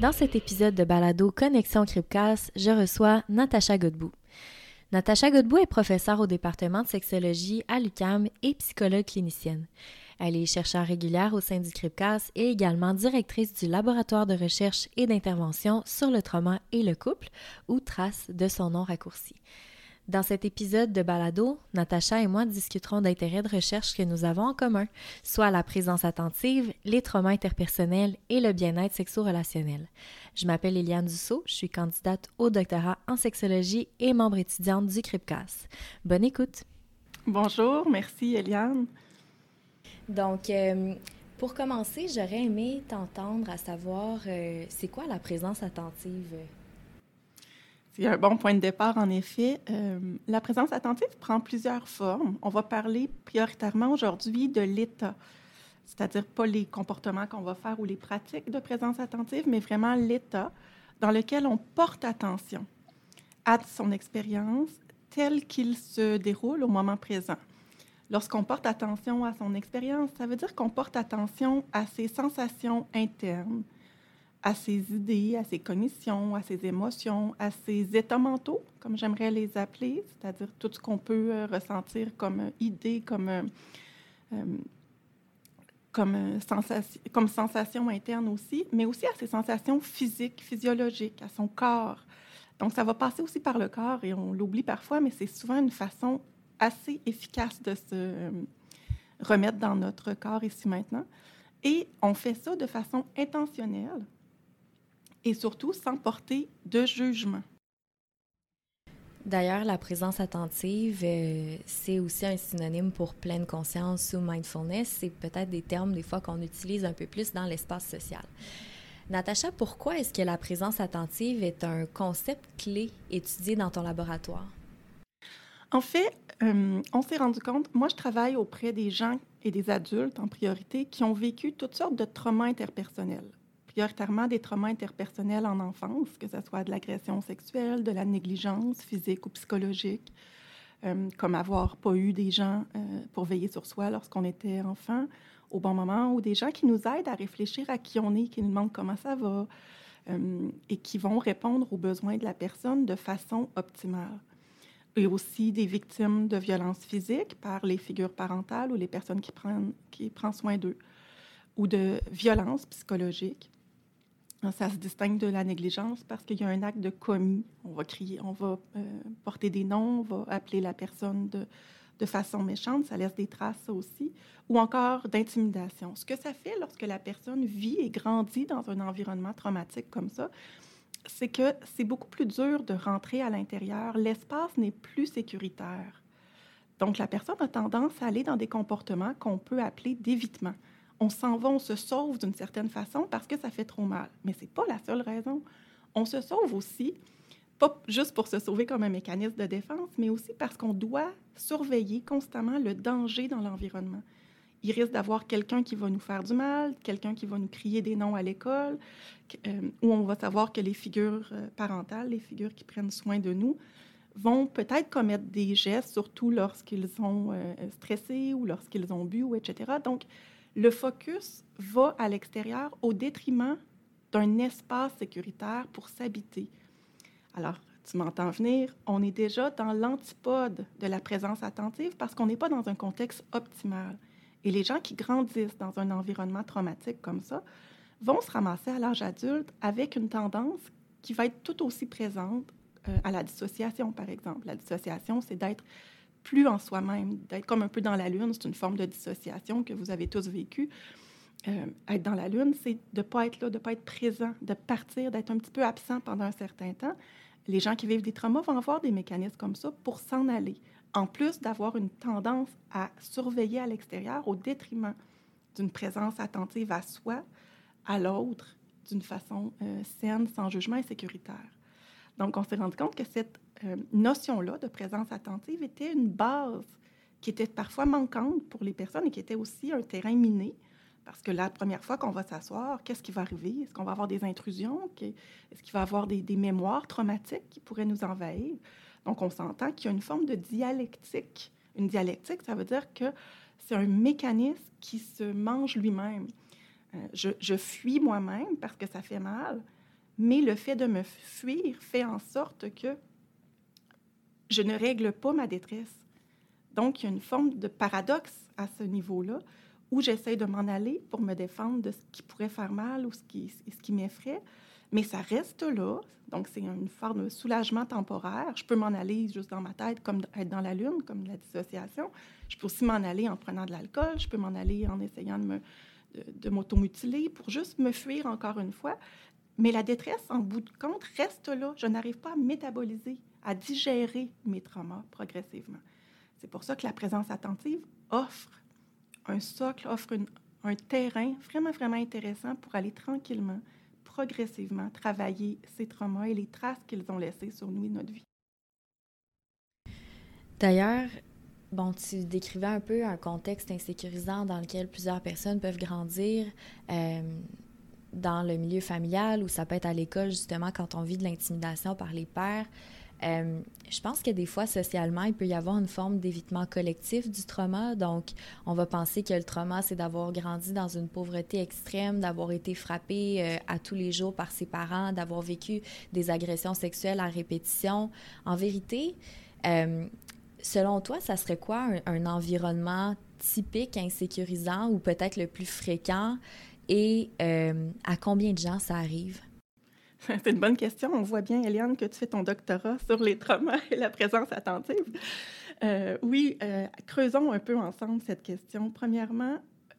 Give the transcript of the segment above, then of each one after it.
Dans cet épisode de Balado Connexion Cripcast, je reçois Natacha Godbout. Natacha Godbout est professeure au département de sexologie à l'UCAM et psychologue clinicienne. Elle est chercheure régulière au sein du CRIPCAS et également directrice du laboratoire de recherche et d'intervention sur le trauma et le couple, ou TRACE de son nom raccourci. Dans cet épisode de Balado, Natacha et moi discuterons d'intérêts de recherche que nous avons en commun, soit la présence attentive, les traumas interpersonnels et le bien-être sexo-relationnel. Je m'appelle Eliane Dussault, je suis candidate au doctorat en sexologie et membre étudiante du CRIPCAS. Bonne écoute! Bonjour, merci Eliane. Donc, euh, pour commencer, j'aurais aimé t'entendre à savoir, euh, c'est quoi la présence attentive? C'est un bon point de départ, en effet. Euh, la présence attentive prend plusieurs formes. On va parler prioritairement aujourd'hui de l'état, c'est-à-dire pas les comportements qu'on va faire ou les pratiques de présence attentive, mais vraiment l'état dans lequel on porte attention à son expérience telle qu'il se déroule au moment présent. Lorsqu'on porte attention à son expérience, ça veut dire qu'on porte attention à ses sensations internes, à ses idées, à ses cognitions, à ses émotions, à ses états mentaux, comme j'aimerais les appeler, c'est-à-dire tout ce qu'on peut euh, ressentir comme euh, idée, comme, euh, comme, sensation, comme sensation interne aussi, mais aussi à ses sensations physiques, physiologiques, à son corps. Donc, ça va passer aussi par le corps et on l'oublie parfois, mais c'est souvent une façon assez efficace de se remettre dans notre corps ici maintenant. Et on fait ça de façon intentionnelle, et surtout sans porter de jugement. D'ailleurs, la présence attentive, euh, c'est aussi un synonyme pour pleine conscience ou mindfulness. C'est peut-être des termes des fois qu'on utilise un peu plus dans l'espace social. Natacha, pourquoi est-ce que la présence attentive est un concept clé étudié dans ton laboratoire? En fait, euh, on s'est rendu compte, moi je travaille auprès des gens et des adultes en priorité qui ont vécu toutes sortes de traumas interpersonnels prioritairement des traumas interpersonnels en enfance, que ce soit de l'agression sexuelle, de la négligence physique ou psychologique, euh, comme avoir pas eu des gens euh, pour veiller sur soi lorsqu'on était enfant au bon moment, ou des gens qui nous aident à réfléchir à qui on est, qui nous demandent comment ça va, euh, et qui vont répondre aux besoins de la personne de façon optimale. Et aussi des victimes de violences physiques par les figures parentales ou les personnes qui prennent, qui prennent soin d'eux, ou de violences psychologiques ça se distingue de la négligence parce qu'il y a un acte de commis. On va crier, on va euh, porter des noms, on va appeler la personne de, de façon méchante, ça laisse des traces aussi, ou encore d'intimidation. Ce que ça fait lorsque la personne vit et grandit dans un environnement traumatique comme ça, c'est que c'est beaucoup plus dur de rentrer à l'intérieur. L'espace n'est plus sécuritaire. Donc, la personne a tendance à aller dans des comportements qu'on peut appeler d'évitement on s'en va, on se sauve d'une certaine façon parce que ça fait trop mal. Mais ce n'est pas la seule raison. On se sauve aussi, pas juste pour se sauver comme un mécanisme de défense, mais aussi parce qu'on doit surveiller constamment le danger dans l'environnement. Il risque d'avoir quelqu'un qui va nous faire du mal, quelqu'un qui va nous crier des noms à l'école, euh, où on va savoir que les figures euh, parentales, les figures qui prennent soin de nous, vont peut-être commettre des gestes, surtout lorsqu'ils sont euh, stressés ou lorsqu'ils ont bu, ou etc. Donc, le focus va à l'extérieur au détriment d'un espace sécuritaire pour s'habiter. Alors, tu m'entends venir, on est déjà dans l'antipode de la présence attentive parce qu'on n'est pas dans un contexte optimal. Et les gens qui grandissent dans un environnement traumatique comme ça vont se ramasser à l'âge adulte avec une tendance qui va être tout aussi présente euh, à la dissociation, par exemple. La dissociation, c'est d'être plus en soi-même, d'être comme un peu dans la lune. C'est une forme de dissociation que vous avez tous vécue. Euh, être dans la lune, c'est de ne pas être là, de ne pas être présent, de partir, d'être un petit peu absent pendant un certain temps. Les gens qui vivent des traumas vont avoir des mécanismes comme ça pour s'en aller, en plus d'avoir une tendance à surveiller à l'extérieur au détriment d'une présence attentive à soi, à l'autre, d'une façon euh, saine, sans jugement et sécuritaire. Donc, on s'est rendu compte que cette euh, notion-là de présence attentive était une base qui était parfois manquante pour les personnes et qui était aussi un terrain miné. Parce que la première fois qu'on va s'asseoir, qu'est-ce qui va arriver? Est-ce qu'on va avoir des intrusions? Est-ce qu'il va y avoir des, mémoires traumatiques qui pourraient nous envahir? Donc, on s'entend qu'il y a une forme de dialectique. Une dialectique, ça veut dire que c'est un mécanisme qui se mange lui-même. Euh, je fuis moi-même parce que ça fait mal, Mais le fait de me fuir fait en sorte que je ne règle pas ma détresse. Donc, il y a une forme de paradoxe à ce niveau-là où j'essaie de m'en aller pour me défendre de ce qui pourrait faire mal ou ce qui, m'effraie, mais ça reste là. Donc, c'est une forme de soulagement temporaire. Je peux m'en aller juste dans ma tête, comme être dans la lune, comme la dissociation. Je peux aussi m'en aller en prenant de l'alcool. Je peux m'en aller en essayant de, de, m'automutiler pour juste me fuir encore une fois. Mais la détresse, en bout de compte, reste là. Je n'arrive pas à métaboliser, à digérer mes traumas progressivement. C'est pour ça que la présence attentive offre un socle, offre un terrain vraiment, vraiment intéressant pour aller tranquillement progressivement travailler ces traumas et les traces qu'ils ont laissées sur nous et notre vie. D'ailleurs, bon, tu décrivais un peu un contexte insécurisant dans lequel plusieurs personnes peuvent grandir. Euh, dans le milieu familial ou ça peut être à l'école justement quand on vit de l'intimidation par les pères. Euh, je pense que des fois, socialement, il peut y avoir une forme d'évitement collectif du trauma. Donc, on va penser que le trauma, c'est d'avoir grandi dans une pauvreté extrême, d'avoir été frappé euh, à tous les jours par ses parents, d'avoir vécu des agressions sexuelles à répétition. En vérité, euh, selon toi, ça serait quoi un, environnement typique insécurisant ou peut-être le plus fréquent et à combien de gens ça arrive? C'est une bonne question. On voit bien, Eliane, que tu fais ton doctorat sur les traumas et la présence attentive. Euh, oui, euh, creusons un peu ensemble cette question. Premièrement,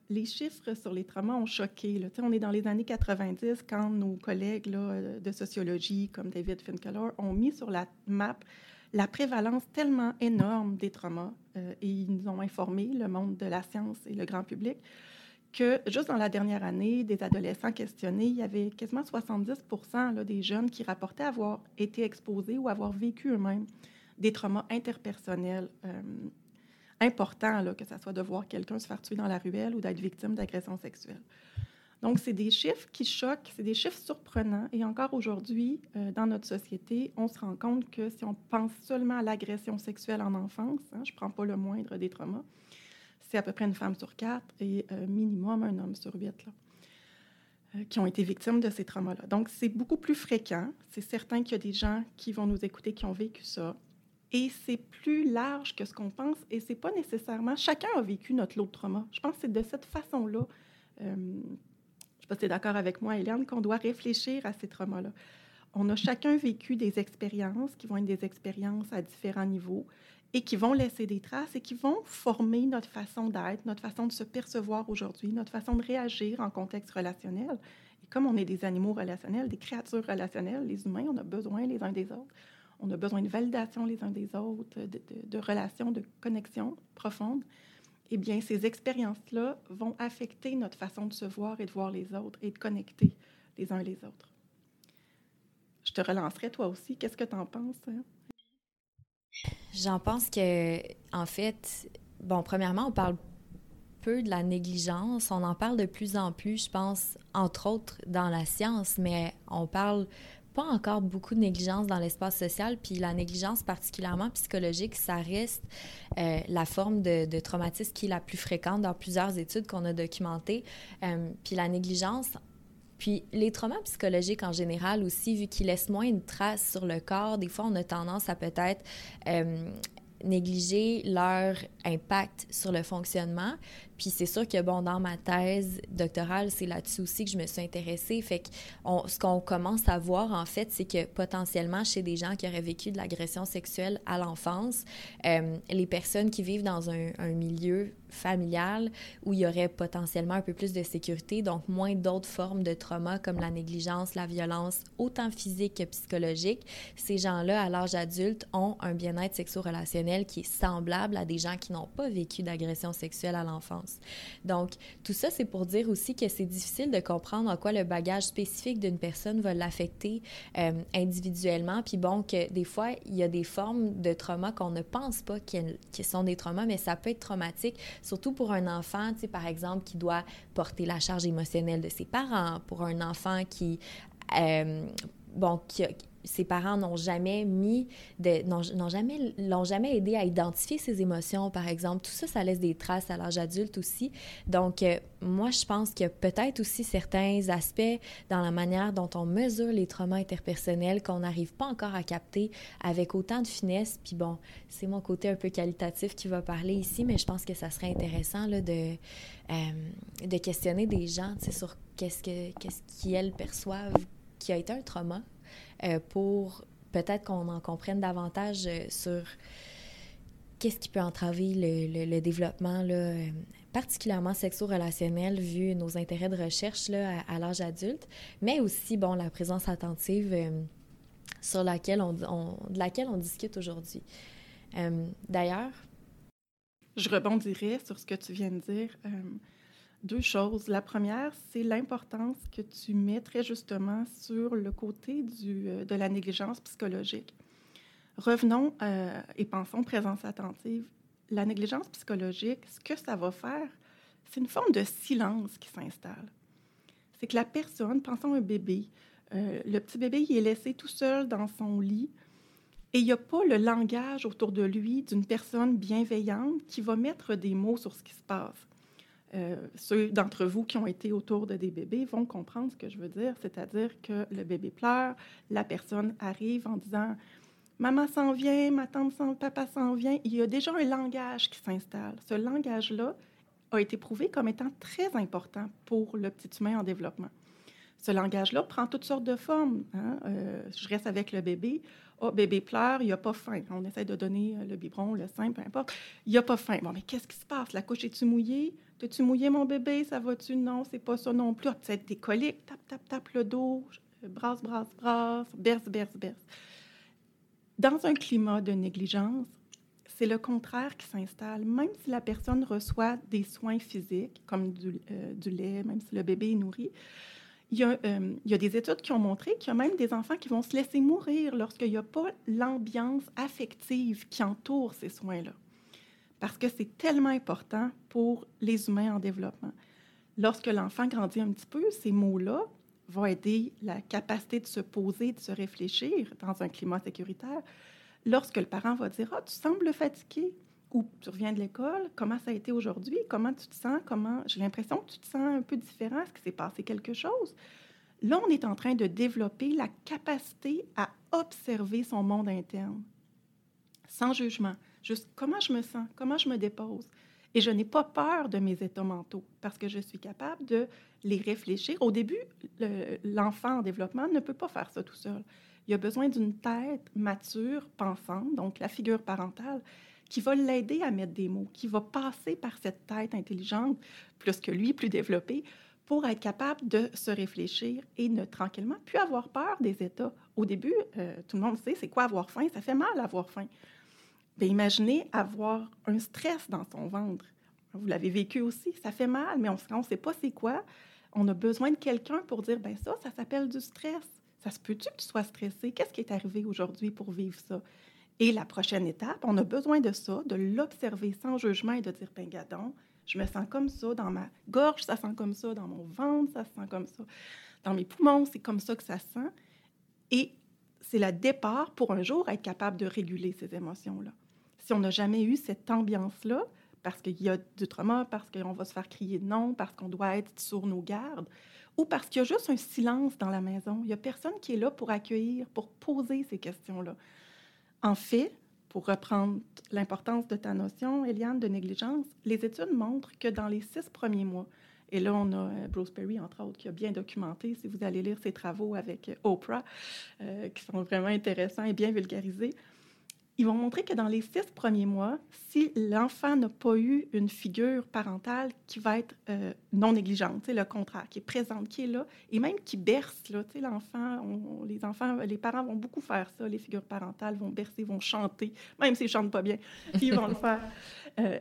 les chiffres sur les traumas ont choqué. Là. On est dans les années 90 quand nos collègues de sociologie, comme David Finkeler, ont mis sur la map la prévalence tellement énorme des traumas euh, et ils nous ont informé, le monde de la science et le grand public, que juste dans la dernière année, des adolescents questionnés, il y avait quasiment 70 là, des jeunes qui rapportaient avoir été exposés ou avoir vécu eux-mêmes des traumas interpersonnels euh, importants, que ce soit de voir quelqu'un se faire tuer dans la ruelle ou d'être victime d'agression sexuelle. Donc, c'est des chiffres qui choquent, c'est des chiffres surprenants. Et encore aujourd'hui, euh, dans notre société, on se rend compte que si on pense seulement à l'agression sexuelle en enfance, hein, je ne prends pas le moindre des traumas, c'est à peu près une femme sur quatre et euh, minimum un homme sur huit là, euh, qui ont été victimes de ces traumas-là. Donc, c'est beaucoup plus fréquent. C'est certain qu'il y a des gens qui vont nous écouter qui ont vécu ça. Et c'est plus large que ce qu'on pense et c'est pas nécessairement... Chacun a vécu notre lot de trauma. Je pense que c'est de cette façon-là, euh, je ne sais pas si tu es d'accord avec moi, Hélène, qu'on doit réfléchir à ces traumas-là. On a chacun vécu des expériences qui vont être des expériences à différents niveaux et qui vont laisser des traces et qui vont former notre façon d'être, notre façon de se percevoir aujourd'hui, notre façon de réagir en contexte relationnel. Et comme on est des animaux relationnels, des créatures relationnelles, les humains, on a besoin les uns des autres. On a besoin de validation les uns des autres, de, relations, de connexions profondes. Eh bien, ces expériences-là vont affecter notre façon de se voir et de voir les autres et de connecter les uns les autres. Je te relancerai toi aussi. Qu'est-ce que tu en penses? Hein? J'en pense que, en fait, bon, premièrement, on parle peu de la négligence. On en parle de plus en plus, je pense, entre autres dans la science, mais on parle pas encore beaucoup de négligence dans l'espace social, puis la négligence particulièrement psychologique, ça reste euh, la forme de, traumatisme qui est la plus fréquente dans plusieurs études qu'on a documentées. Euh, puis la négligence, puis les traumas psychologiques en général aussi, vu qu'ils laissent moins une trace sur le corps, des fois on a tendance à peut-être euh, négliger leur impact sur le fonctionnement. Puis c'est sûr que, bon, dans ma thèse doctorale, c'est là-dessus aussi que je me suis intéressée. Fait que ce qu'on commence à voir, en fait, c'est que potentiellement, chez des gens qui auraient vécu de l'agression sexuelle à l'enfance, euh, les personnes qui vivent dans un, milieu familial où il y aurait potentiellement un peu plus de sécurité, donc moins d'autres formes de trauma comme la négligence, la violence, autant physique que psychologique, ces gens-là, à l'âge adulte, ont un bien-être sexo-relationnel qui est semblable à des gens qui n'ont pas vécu d'agression sexuelle à l'enfance. Donc, tout ça, c'est pour dire aussi que c'est difficile de comprendre en quoi le bagage spécifique d'une personne va l'affecter euh, individuellement. Puis bon, que des fois, il y a des formes de trauma qu'on ne pense pas qu'ils sont des traumas, mais ça peut être traumatique, surtout pour un enfant, tu sais, par exemple, qui doit porter la charge émotionnelle de ses parents, pour un enfant qui... Euh, bon, qui ses parents n'ont jamais mis, n'ont jamais, l'ont jamais aidé à identifier ses émotions, par exemple. Tout ça, ça laisse des traces à l'âge adulte aussi. Donc, euh, moi, je pense a peut-être aussi certains aspects dans la manière dont on mesure les traumas interpersonnels qu'on n'arrive pas encore à capter avec autant de finesse. Puis bon, c'est mon côté un peu qualitatif qui va parler ici, mais je pense que ça serait intéressant de, euh, de questionner des gens sur qu'est-ce que perçoivent qui a été un trauma euh, pour peut-être qu'on en comprenne davantage euh, sur qu'est-ce qui peut entraver le, développement, euh, particulièrement sexo-relationnel, vu nos intérêts de recherche à, l'âge adulte, mais aussi, bon, la présence attentive sur laquelle on, de laquelle on discute aujourd'hui. D'ailleurs... Je rebondirais sur ce que tu viens de dire deux choses. La première, c'est l'importance que tu mets très justement sur le côté du, euh, de la négligence psychologique. Revenons euh, et pensons présence attentive. La négligence psychologique, ce que ça va faire, c'est une forme de silence qui s'installe. C'est que la personne, pensons un bébé, euh, le petit bébé, il est laissé tout seul dans son lit et il n'y a pas le langage autour de lui d'une personne bienveillante qui va mettre des mots sur ce qui se passe. Euh, ceux d'entre vous qui ont été autour de des bébés vont comprendre ce que je veux dire, c'est-à-dire que le bébé pleure, la personne arrive en disant Maman s'en vient, ma tante s'en, papa s'en vient. Il y a déjà un langage qui s'installe. Ce langage-là a été prouvé comme étant très important pour le petit humain en développement. Ce langage-là prend toutes sortes de formes. Hein. Euh, je reste avec le bébé. Oh, bébé pleure, il n'y a pas faim. On essaie de donner euh, le biberon, le sein, peu importe. Il n'y a pas faim. Bon, mais qu'est-ce qui se passe? La couche est-tu mouillée? T'as-tu mouillé mon bébé? Ça va-tu? Non, c'est pas ça non plus. Ah, peut-être des coliques. Tape, tape, tape le dos. Brasse, brasse, brasse. Berce, berce, berce. Dans un climat de négligence, c'est le contraire qui s'installe. Même si la personne reçoit des soins physiques, comme du, euh, du lait, même si le bébé est nourri, il y, a, euh, il y, a, des études qui ont montré qu'il y a même des enfants qui vont se laisser mourir lorsqu'il n'y a pas l'ambiance affective qui entoure ces soins-là. Parce que c'est tellement important pour les humains en développement. Lorsque l'enfant grandit un petit peu, ces mots-là vont aider la capacité de se poser, de se réfléchir dans un climat sécuritaire. Lorsque le parent va dire Ah, tu sembles fatigué, ou tu reviens de l'école, comment ça a été aujourd'hui, comment tu te sens, comment j'ai l'impression que tu te sens un peu différent, est-ce qu'il s'est passé quelque chose? Là, on est en train de développer la capacité à observer son monde interne, sans jugement, juste comment je me sens, comment je me dépose? Et je n'ai pas peur de mes états mentaux parce que je suis capable de les réfléchir. Au début, l'enfant en développement ne peut pas faire ça tout seul. Il a besoin d'une tête mature, pensante, donc la figure parentale, qui va l'aider à mettre des mots, qui va passer par cette tête intelligente, plus que lui, plus développée, pour être capable de se réfléchir et ne tranquillement plus avoir peur des états. Au début, euh, tout le monde sait c'est quoi avoir faim, ça fait mal avoir faim. Bien, imaginez avoir un stress dans son ventre. Vous l'avez vécu aussi, ça fait mal, mais on ne sait pas c'est quoi. On a besoin de quelqu'un pour dire, ben ça, ça s'appelle du stress. Ça se peut-tu que tu sois stressé? Qu'est-ce qui est arrivé aujourd'hui pour vivre ça? Et la prochaine étape, on a besoin de ça, de l'observer sans jugement et de dire, ben gadon, je me sens comme ça, dans ma gorge, ça sent comme ça, dans mon ventre, ça sent comme ça, dans mes poumons, c'est comme ça que ça sent. Et c'est le départ pour un jour être capable de réguler ces émotions-là. Si on n'a jamais eu cette ambiance-là, parce qu'il y a du trauma, parce qu'on va se faire crier non, parce qu'on doit être sur nos gardes, ou parce qu'il y a juste un silence dans la maison. Il n'y a personne qui est là pour accueillir, pour poser ces questions-là. En fait, pour reprendre l'importance de ta notion, Eliane, de négligence, les études montrent que dans les six premiers mois, et là, on a euh, Bruce Perry, entre autres, qui a bien documenté, si vous allez lire ses travaux avec euh, Oprah, euh, qui sont vraiment intéressants et bien vulgarisés, ils vont montrer que dans les six premiers mois, si l'enfant n'a pas eu une figure parentale qui va être euh, non négligente, le contraire, qui est présente, qui est là, et même qui berce, l'enfant, les enfants, les parents vont beaucoup faire ça, les figures parentales vont bercer, vont chanter, même s'ils ne chantent pas bien, ils vont le faire. Euh,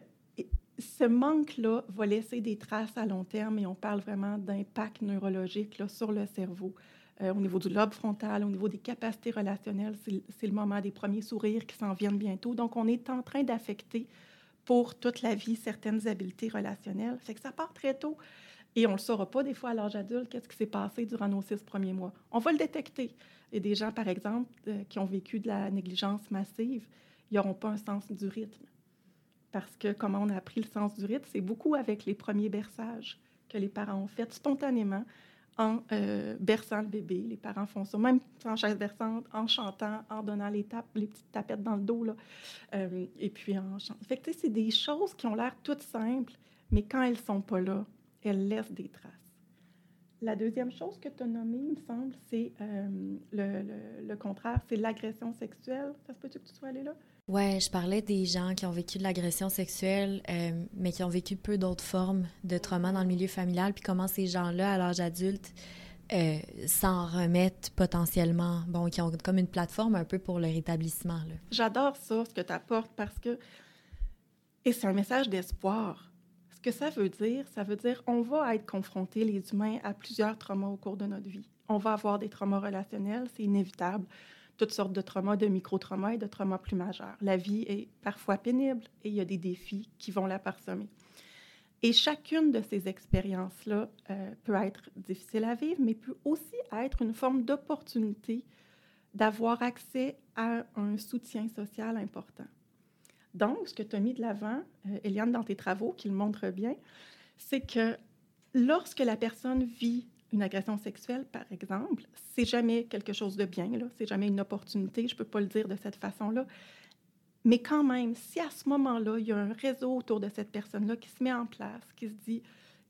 ce manque-là va laisser des traces à long terme et on parle vraiment d'impact neurologique là, sur le cerveau. Euh, au niveau du lobe frontal, au niveau des capacités relationnelles. C'est le moment des premiers sourires qui s'en viennent bientôt. Donc, on est en train d'affecter pour toute la vie certaines habiletés relationnelles. C'est que ça part très tôt. Et on ne le saura pas des fois à l'âge adulte, qu'est-ce qui s'est passé durant nos six premiers mois. On va le détecter. Et des gens, par exemple, euh, qui ont vécu de la négligence massive, ils n'auront pas un sens du rythme. Parce que, comme on a appris le sens du rythme, c'est beaucoup avec les premiers berçages que les parents ont fait spontanément en euh, berçant le bébé. Les parents font ça, même en chaise berçante, en chantant, en donnant les, les petites tapettes dans le dos. Là. Euh, et puis en chantant. Fait c'est des choses qui ont l'air toutes simples, mais quand elles sont pas là, elles laissent des traces. La deuxième chose que tu as nommée, il me semble, c'est euh, le, contraire, c'est l'agression sexuelle. Ça se peut-tu que tu sois allé là? Ouais, je parlais des gens qui ont vécu de l'agression sexuelle, euh, mais qui ont vécu peu d'autres formes de trauma dans le milieu familial, puis comment ces gens-là, à l'âge adulte, euh, s'en remettent potentiellement. Bon, qui ont comme une plateforme un peu pour le rétablissement. J'adore ça, ce que tu apportes, parce que. Et c'est un message d'espoir. Ce que ça veut dire, ça veut dire on va être confrontés, les humains, à plusieurs traumas au cours de notre vie. On va avoir des traumas relationnels, c'est inévitable toutes sortes de traumas, de micro-traumas et de traumas plus majeurs. La vie est parfois pénible et il y a des défis qui vont la parsemer. Et chacune de ces expériences-là euh, peut être difficile à vivre, mais peut aussi être une forme d'opportunité d'avoir accès à un soutien social important. Donc, ce que tu as mis de l'avant, euh, Eliane, dans tes travaux, qui le montre bien, c'est que lorsque la personne vit une agression sexuelle, par exemple, c'est jamais quelque chose de bien. C'est jamais une opportunité. Je peux pas le dire de cette façon-là. Mais quand même, si à ce moment-là, il y a un réseau autour de cette personne-là qui se met en place, qui se dit,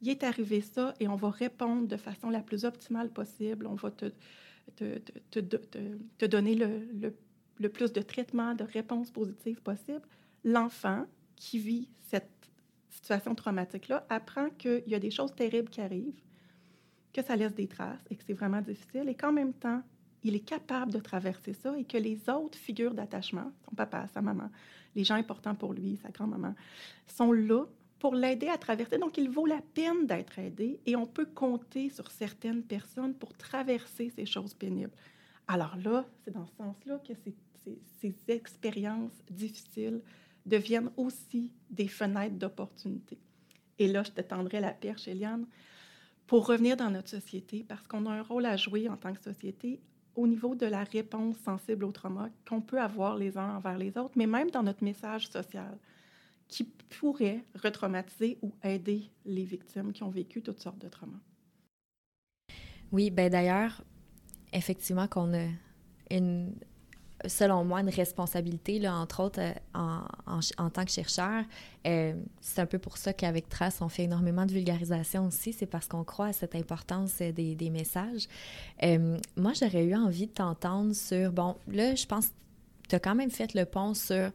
il est arrivé ça et on va répondre de façon la plus optimale possible, on va te, te, te, donner le, le, le, plus de traitements, de réponses positives possibles, l'enfant qui vit cette situation traumatique-là apprend qu'il y a des choses terribles qui arrivent, que ça laisse des traces et que c'est vraiment difficile et qu'en même temps, il est capable de traverser ça et que les autres figures d'attachement, son papa, sa maman, les gens importants pour lui, sa grand-maman, sont là pour l'aider à traverser. Donc, il vaut la peine d'être aidé et on peut compter sur certaines personnes pour traverser ces choses pénibles. Alors là, c'est dans ce sens-là que ces, ces expériences difficiles deviennent aussi des fenêtres d'opportunité. Et là, je te tendrai la perche, Eliane pour revenir dans notre société, parce qu'on a un rôle à jouer en tant que société au niveau de la réponse sensible au trauma qu'on peut avoir les uns envers les autres, mais même dans notre message social qui pourrait retraumatiser ou aider les victimes qui ont vécu toutes sortes de traumas. Oui, ben d'ailleurs, effectivement qu'on a une, selon moi, une responsabilité, là, entre autres, euh, en, en, tant que chercheur. Euh, c'est un peu pour ça qu'avec Trace, on fait énormément de vulgarisation aussi. C'est parce qu'on croit à cette importance des, des messages. Euh, moi, j'aurais eu envie de t'entendre sur, bon, là, je pense tu as quand même fait le pont sur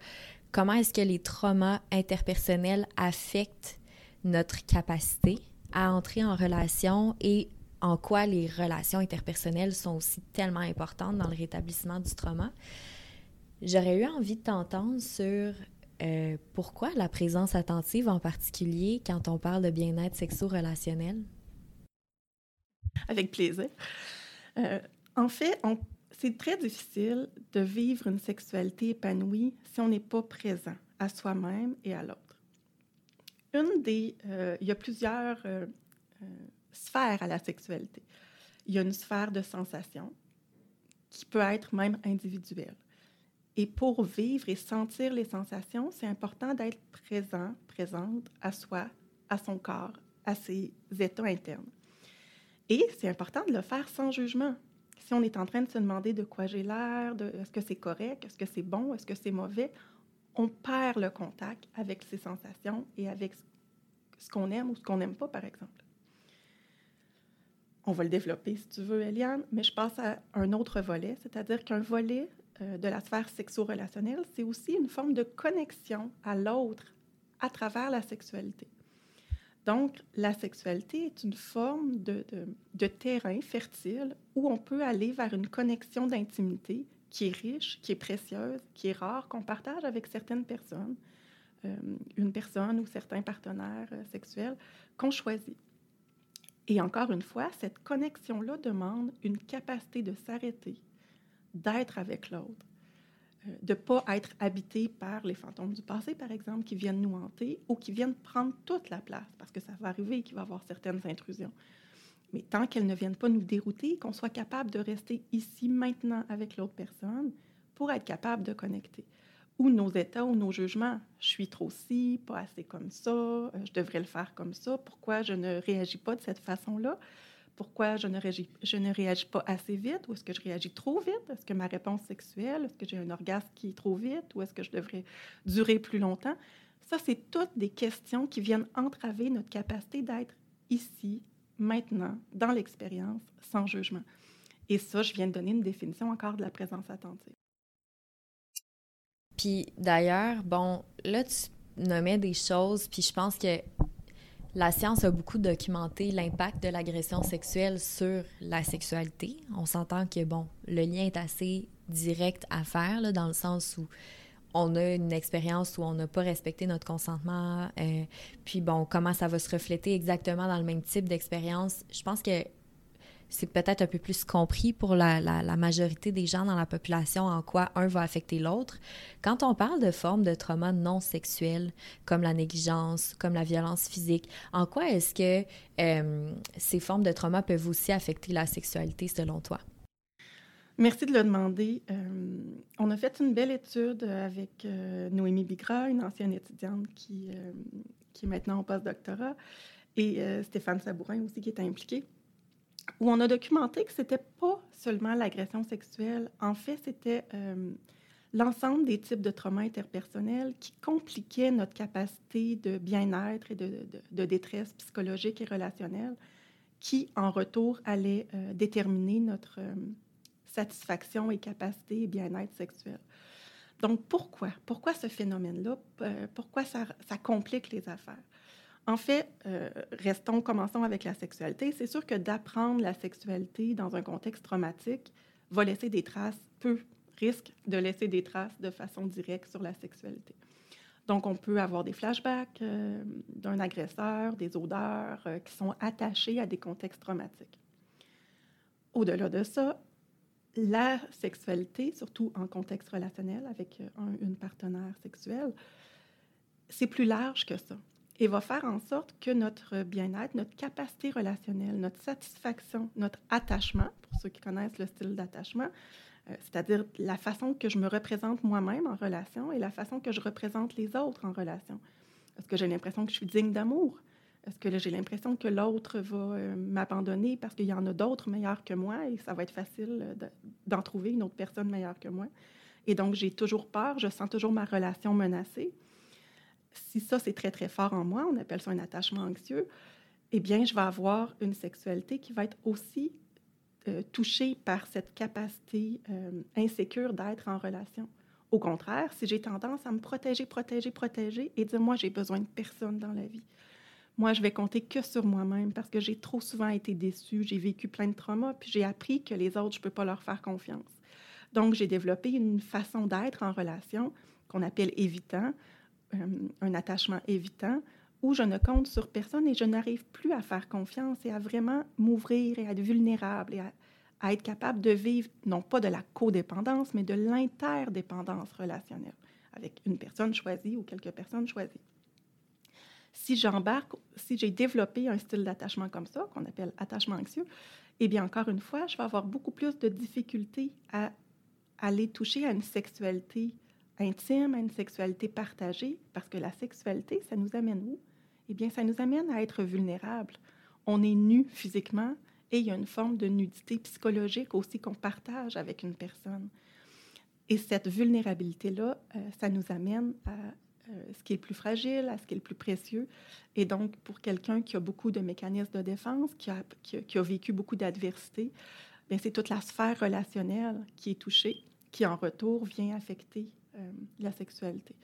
comment est-ce que les traumas interpersonnels affectent notre capacité à entrer en relation et en quoi les relations interpersonnelles sont aussi tellement importantes dans le rétablissement du trauma. J'aurais eu envie de t'entendre sur euh, pourquoi la présence attentive en particulier quand on parle de bien-être sexo-relationnel? Avec plaisir. Euh, en fait, c'est très difficile de vivre une sexualité épanouie si on n'est pas présent à soi-même et à l'autre. Une des, euh, il y a plusieurs sphère à la sexualité. Il y a une sphère de sensation qui peut être même individuelle. Et pour vivre et sentir les sensations, c'est important d'être présent, présente à soi, à son corps, à ses états internes. Et c'est important de le faire sans jugement. Si on est en train de se demander de quoi j'ai l'air, est-ce que c'est correct, est-ce que c'est bon, est-ce que c'est mauvais, on perd le contact avec ses sensations et avec ce qu'on aime ou ce qu'on n'aime pas, par exemple on va le développer si tu veux, Eliane, mais je passe à un autre volet, c'est-à-dire qu'un volet euh, de la sphère sexo-relationnelle, c'est aussi une forme de connexion à l'autre à travers la sexualité. Donc, la sexualité est une forme de, terrain fertile où on peut aller vers une connexion d'intimité qui est riche, qui est précieuse, qui est rare, qu'on partage avec certaines personnes, euh, une personne ou certains partenaires euh, sexuels qu'on choisit. Et encore une fois, cette connexion-là demande une capacité de s'arrêter, d'être avec l'autre, euh, de ne pas être habité par les fantômes du passé, par exemple, qui viennent nous hanter ou qui viennent prendre toute la place, parce que ça va arriver qu'il va y avoir certaines intrusions. Mais tant qu'elles ne viennent pas nous dérouter, qu'on soit capable de rester ici maintenant avec l'autre personne pour être capable de connecter. Ou nos états ou nos jugements. Je suis trop ci, pas assez comme ça, euh, je devrais le faire comme ça. Pourquoi je ne réagis pas de cette façon-là? Pourquoi je ne, réagis, je ne réagis pas assez vite? Ou est-ce que je réagis trop vite? Est-ce que ma réponse sexuelle, est-ce que j'ai un orgasme qui est trop vite? Ou est-ce que je devrais durer plus longtemps? Ça, c'est toutes des questions qui viennent entraver notre capacité d'être ici, maintenant, dans l'expérience, sans jugement. Et ça, je viens de donner une définition encore de la présence attentive. Puis d'ailleurs, bon, là, tu nommais des choses, puis je pense que la science a beaucoup documenté l'impact de l'agression sexuelle sur la sexualité. On s'entend que, bon, le lien est assez direct à faire, là, dans le sens où on a une expérience où on n'a pas respecté notre consentement, euh, puis bon, comment ça va se refléter exactement dans le même type d'expérience. Je pense que c'est peut-être un peu plus compris pour la, majorité des gens dans la population en quoi un va affecter l'autre. Quand on parle de formes de trauma non sexuels, comme la négligence, comme la violence physique, en quoi est-ce que euh, ces formes de trauma peuvent aussi affecter la sexualité selon toi? Merci de le demander. Euh, on a fait une belle étude avec euh, Noémie Bigra, une ancienne étudiante qui, qui est maintenant au post-doctorat, et Stéphane Sabourin aussi qui est impliqué, où on a documenté que c'était pas seulement l'agression sexuelle. En fait, c'était l'ensemble des types de traumas interpersonnels qui compliquaient notre capacité de bien-être et de, détresse psychologique et relationnelle, qui, en retour, allaient déterminer notre satisfaction et capacité et bien-être sexuel. Donc, pourquoi? Pourquoi ce phénomène-là? Euh, pourquoi ça, complique les affaires? En fait, euh, restons, commençons avec la sexualité. C'est sûr que d'apprendre la sexualité dans un contexte traumatique va laisser des traces, peut, risque de laisser des traces de façon directe sur la sexualité. Donc, on peut avoir des flashbacks euh, d'un agresseur, des odeurs qui sont attachées à des contextes traumatiques. Au-delà de ça, la sexualité, surtout en contexte relationnel avec euh, une partenaire sexuelle, c'est plus large que ça et va faire en sorte que notre bien-être, notre capacité relationnelle, notre satisfaction, notre attachement, pour ceux qui connaissent le style d'attachement, euh, c'est-à-dire la façon que je me représente moi-même en relation et la façon que je représente les autres en relation. Est-ce que j'ai l'impression que je suis digne d'amour? Est-ce que j'ai l'impression que l'autre va euh, m'abandonner parce qu'il y en a d'autres meilleurs que moi et ça va être facile euh, d'en trouver une autre personne meilleure que moi? Et donc, j'ai toujours peur, je sens toujours ma relation menacée. Si ça, c'est très, très fort en moi, on appelle ça un attachement anxieux, eh bien, je vais avoir une sexualité qui va être aussi euh, touchée par cette capacité insécure d'être en relation. Au contraire, si j'ai tendance à me protéger, protéger, protéger et dire, moi, j'ai besoin de personne dans la vie moi, je vais compter que sur moi-même parce que j'ai trop souvent été déçue, j'ai vécu plein de traumas, puis j'ai appris que les autres, je ne peux pas leur faire confiance. Donc, j'ai développé une façon d'être en relation qu'on appelle évitant, euh, un attachement évitant, où je ne compte sur personne et je n'arrive plus à faire confiance et à vraiment m'ouvrir et à être vulnérable et à, à être capable de vivre, non pas de la codépendance, mais de l'interdépendance relationnelle avec une personne choisie ou quelques personnes choisies. Si j'embarque, si j'ai développé un style d'attachement comme ça, qu'on appelle attachement anxieux, eh bien, encore une fois, je vais avoir beaucoup plus de difficultés à aller toucher à une sexualité intime, à une sexualité partagée, parce que la sexualité, ça nous amène où? Eh bien, ça nous amène à être vulnérables. On est nu physiquement et il y a une forme de nudité psychologique aussi qu'on partage avec une personne. Et cette vulnérabilité-là, euh, ça nous amène à euh, ce qui est le plus fragile, à ce qui est le plus précieux. Et donc, pour quelqu'un qui a beaucoup de mécanismes de défense, qui a, qui a, vécu beaucoup d'adversité, c'est toute la sphère relationnelle qui est touchée, qui en retour vient affecter la sexualité.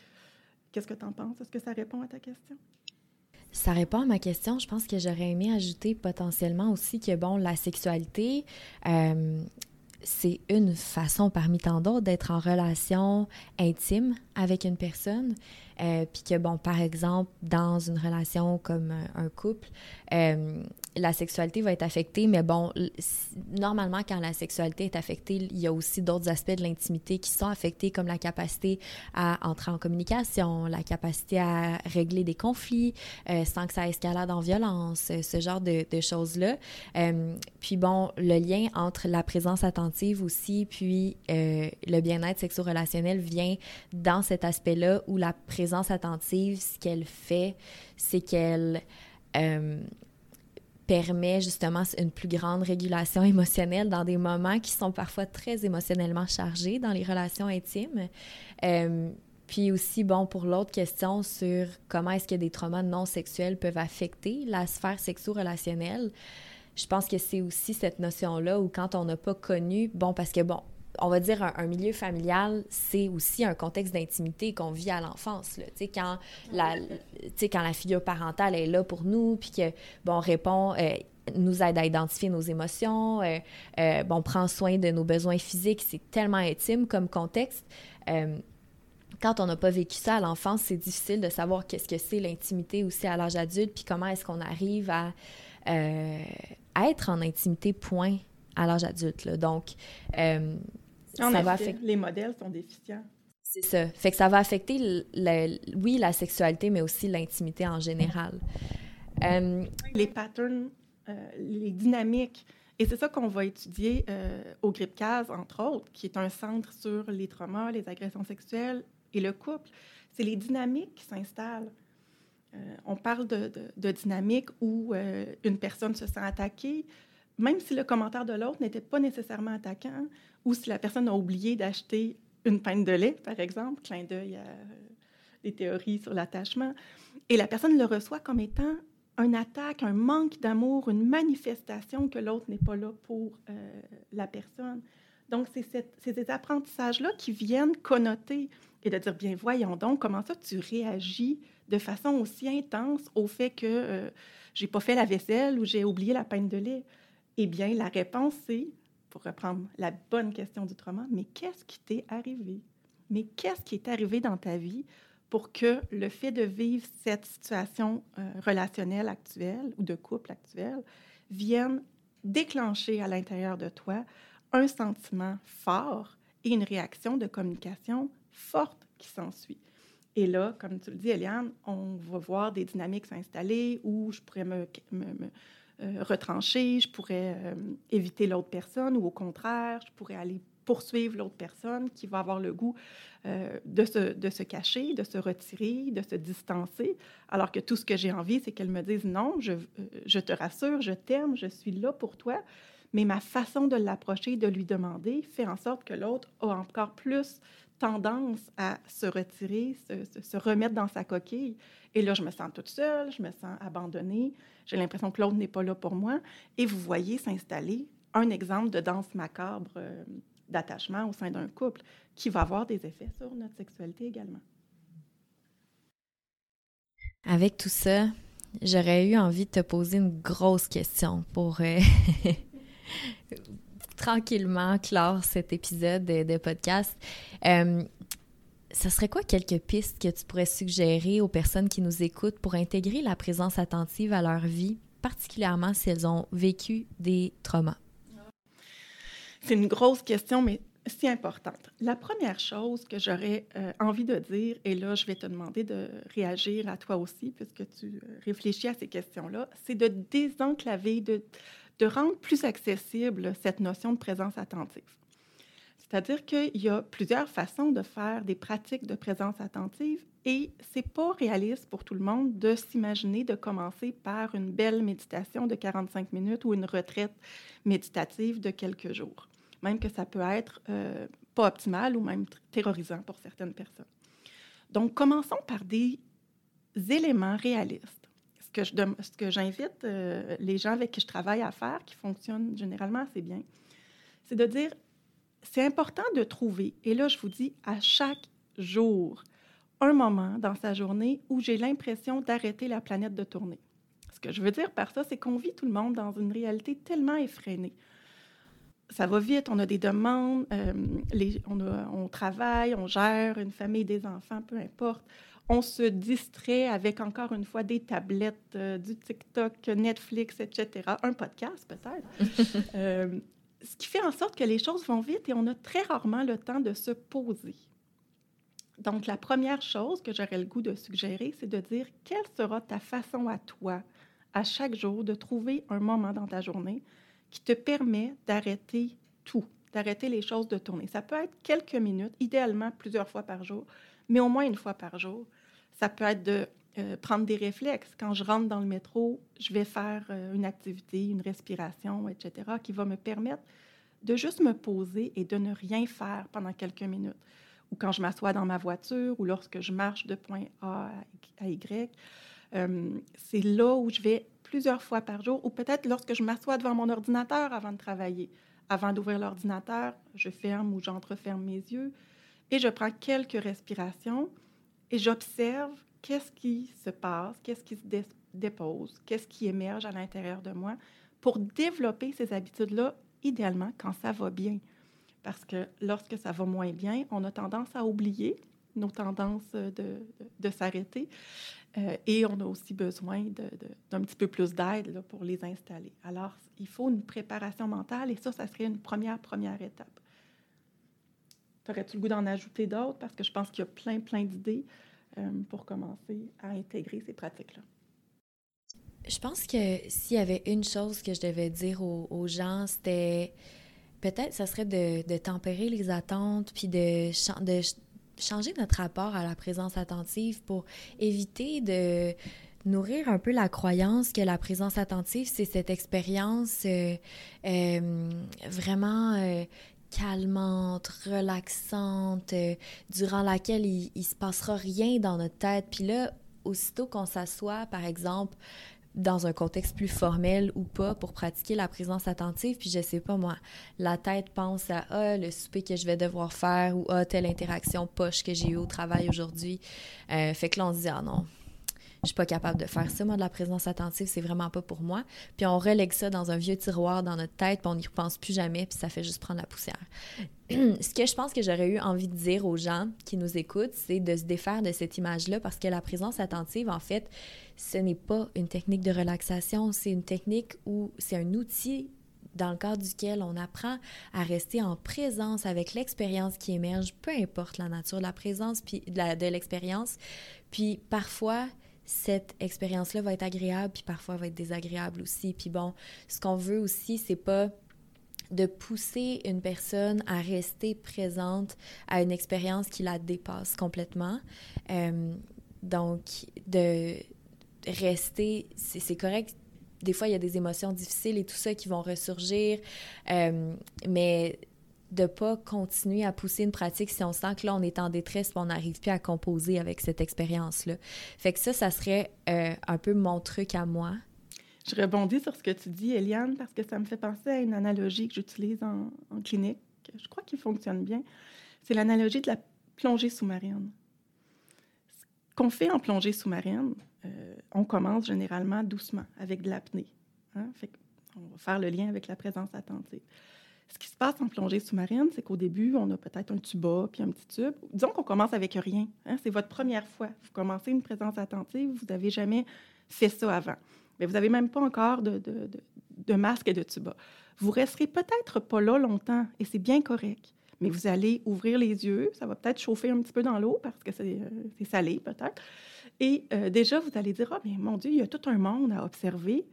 Qu'est-ce que tu en penses? Est-ce que ça répond à ta question? Ça répond à ma question. Je pense que j'aurais aimé ajouter potentiellement aussi que, bon, la sexualité, euh, c'est une façon parmi tant d'autres d'être en relation intime avec une personne. Euh, puis que, bon, par exemple, dans une relation comme un couple, euh, la sexualité va être affectée, mais bon, normalement, quand la sexualité est affectée, il y a aussi d'autres aspects de l'intimité qui sont affectés, comme la capacité à entrer en communication, la capacité à régler des conflits euh, sans que ça escalade en violence, euh, ce genre de, choses-là. Euh, puis bon, le lien entre la présence attentive aussi, puis le bien-être sexo-relationnel vient dans cet aspect-là où la présence attentive, ce qu'elle fait, c'est qu'elle permet justement une plus grande régulation émotionnelle dans des moments qui sont parfois très émotionnellement chargés dans les relations intimes. Euh, puis aussi, bon, pour l'autre question sur comment est-ce que des traumas non sexuels peuvent affecter la sphère sexo-relationnelle, je pense que c'est aussi cette notion-là où quand on n'a pas connu, bon, parce que bon, on va dire un, milieu familial, c'est aussi un contexte d'intimité qu'on vit à l'enfance. Tu sais, quand la, quand la figure parentale est là pour nous, puis que, bon, répond, euh, nous aide à identifier nos émotions, euh, euh, bon, prend soin de nos besoins physiques, c'est tellement intime comme contexte. quand on n'a pas vécu ça à l'enfance, c'est difficile de savoir qu'est-ce que c'est l'intimité aussi à l'âge adulte, puis comment est-ce qu'on arrive à, à être en intimité, point à l'âge adulte. Donc, ça va affecter... Les modèles sont déficients. C'est ça. Fait que ça va affecter, oui, la sexualité, mais aussi l'intimité en général. Euh, les patterns, euh, les dynamiques. Et c'est ça qu'on va étudier euh, au GRIPCAS, entre autres, qui est un centre sur les traumas, les agressions sexuelles et le couple. C'est les dynamiques qui s'installent. on parle de, de, de dynamique où une personne se sent attaquée, même si le commentaire de l'autre n'était pas nécessairement attaquant, ou si la personne a oublié d'acheter une pinte de lait, par exemple, clin d'œil à des théories sur l'attachement, et la personne le reçoit comme étant une attaque, un manque d'amour, une manifestation que l'autre n'est pas là pour euh, la personne. Donc, c'est ces apprentissages-là qui viennent connoter et de dire, bien, voyons donc, comment ça tu réagis de façon aussi intense au fait que euh, j'ai pas fait la vaisselle ou j'ai oublié la pinte de lait? Eh bien, la réponse, c'est, pour reprendre la bonne question trauma, mais qu'est-ce qui t'est arrivé? Mais qu'est-ce qui est arrivé dans ta vie pour que le fait de vivre cette situation euh, relationnelle actuelle ou de couple actuel vienne déclencher à l'intérieur de toi un sentiment fort et une réaction de communication forte qui s'ensuit. Et là, comme tu le dis, Eliane, on va voir des dynamiques s'installer où je pourrais me, euh, retrancher, je pourrais euh, éviter l'autre personne ou au contraire, je pourrais aller poursuivre l'autre personne qui va avoir le goût euh, de, se, de se cacher, de se retirer, de se distancer, alors que tout ce que j'ai envie, c'est qu'elle me dise non, je, je te rassure, je t'aime, je suis là pour toi, mais ma façon de l'approcher, de lui demander, fait en sorte que l'autre a encore plus tendance à se retirer, se, remettre dans sa coquille. Et là, je me sens toute seule, je me sens abandonnée, j'ai l'impression que l'autre n'est pas là pour moi. Et vous voyez s'installer un exemple de danse macabre euh, d'attachement au sein d'un couple qui va avoir des effets sur notre sexualité également. Avec tout ça, j'aurais eu envie de te poser une grosse question pour euh, tranquillement clore cet épisode de, podcast. Euh, ça serait quoi quelques pistes que tu pourrais suggérer aux personnes qui nous écoutent pour intégrer la présence attentive à leur vie, particulièrement si elles ont vécu des traumas? C'est une grosse question, mais si importante. La première chose que j'aurais euh, envie de dire, et là, je vais te demander de réagir à toi aussi, puisque tu euh, réfléchis à ces questions-là, c'est de désenclaver, de, de rendre plus accessible cette notion de présence attentive. C'est-à-dire qu'il y a plusieurs façons de faire des pratiques de présence attentive et c'est pas réaliste pour tout le monde de s'imaginer de commencer par une belle méditation de 45 minutes ou une retraite méditative de quelques jours, même que ça peut être euh, pas optimal ou même terrorisant pour certaines personnes. Donc, commençons par des éléments réalistes ce que j'invite euh, les gens avec qui je travaille à faire, qui fonctionnent généralement assez bien, c'est de dire, c'est important de trouver, et là je vous dis, à chaque jour, un moment dans sa journée où j'ai l'impression d'arrêter la planète de tourner. Ce que je veux dire par ça, c'est qu'on vit tout le monde dans une réalité tellement effrénée. Ça va vite, on a des demandes, euh, on travaille, on gère une famille, des enfants, peu importe on se distrait avec, encore une fois, des tablettes, euh, du TikTok, Netflix, etc., un podcast peut-être. Euh, ce qui fait en sorte que les choses vont vite et on a très rarement le temps de se poser. Donc, la première chose que j'aurais le goût de suggérer, c'est de dire quelle sera ta façon à toi, à chaque jour, de trouver un moment dans ta journée qui te permet d'arrêter tout, d'arrêter les choses de tourner. Ça peut être quelques minutes, idéalement plusieurs fois par jour, mais au moins une fois par jour. Ça peut être de euh, prendre des réflexes. Quand je rentre dans le métro, je vais faire euh, une activité, une respiration, etc., qui va me permettre de juste me poser et de ne rien faire pendant quelques minutes. Ou quand je m'assois dans ma voiture ou lorsque je marche de point A à Y. Euh, c'est là où je vais plusieurs fois par jour, ou peut-être lorsque je m'assois devant mon ordinateur avant de travailler. Avant d'ouvrir l'ordinateur, je ferme ou j'entreferme mes yeux et je prends quelques respirations et j'observe qu'est-ce qui se passe, qu'est-ce qui se dépose, qu'est-ce qui émerge à l'intérieur de moi pour développer ces habitudes-là, idéalement quand ça va bien. Parce que lorsque ça va moins bien, on a tendance à oublier nos tendances de, de, s'arrêter euh, et on a aussi besoin d'un petit peu plus d'aide pour les installer. Alors, il faut une préparation mentale et ça, ça serait une première, première étape. Aurais-tu le goût d'en ajouter d'autres? Parce que je pense qu'il y a plein, plein d'idées euh, pour commencer à intégrer ces pratiques-là. Je pense que s'il y avait une chose que je devais dire aux, gens, c'était peut-être ce serait de, tempérer les attentes puis de, de changer notre rapport à la présence attentive pour éviter de nourrir un peu la croyance que la présence attentive, c'est cette expérience euh, euh, vraiment calmante, relaxante, euh, durant laquelle il, il se passera rien dans notre tête. Puis là, aussitôt qu'on s'assoit, par exemple, dans un contexte plus formel ou pas pour pratiquer la présence attentive, puis je sais pas moi, la tête pense à ah, le souper que je vais devoir faire ou ah, telle interaction poche que j'ai eue au travail aujourd'hui. Euh, fait que là, on se dit ah non, je suis pas capable de faire ça. Moi, de la présence attentive, c'est vraiment pas pour moi. Puis on relègue ça dans un vieux tiroir dans notre tête, puis on n'y repense plus jamais, puis ça fait juste prendre la poussière. ce que je pense que j'aurais eu envie de dire aux gens qui nous écoutent, c'est de se défaire de cette image-là, parce que la présence attentive, en fait, ce n'est pas une technique de relaxation, c'est une technique où c'est un outil dans le cadre duquel on apprend à rester en présence avec l'expérience qui émerge, peu importe la nature de la présence puis de l'expérience. Puis parfois, cette expérience-là va être agréable, puis parfois va être désagréable aussi. Puis bon, ce qu'on veut aussi, c'est pas de pousser une personne à rester présente à une expérience qui la dépasse complètement. Euh, donc, de rester, c'est correct. Des fois, il y a des émotions difficiles et tout ça qui vont ressurgir, euh, mais de pas continuer à pousser une pratique si on sent que là, on est en détresse on n'arrive plus à composer avec cette expérience-là. Fait que ça, ça serait euh, un peu mon truc à moi. Je rebondis sur ce que tu dis, Eliane, parce que ça me fait penser à une analogie que j'utilise en, clinique. Je crois qu'il fonctionne bien. C'est l'analogie de la plongée sous-marine. Ce qu'on fait en plongée sous-marine, euh, on commence généralement doucement, avec de l'apnée. Hein? on va faire le lien avec la présence attentive. Ce qui se passe en plongée sous-marine, c'est qu'au début, on a peut-être un tuba puis un petit tube. Disons qu'on commence avec rien. Hein. C'est votre première fois. Vous commencez une présence attentive, vous n'avez jamais fait ça avant. Mais vous n'avez même pas encore de, masque et de tuba. Vous resterez peut-être pas là longtemps et c'est bien correct. Mais vous allez ouvrir les yeux, ça va peut-être chauffer un petit peu dans l'eau parce que c'est euh, salé peut-être. Et euh, déjà, vous allez dire, ah, mais mon Dieu, il y a tout un monde à observer.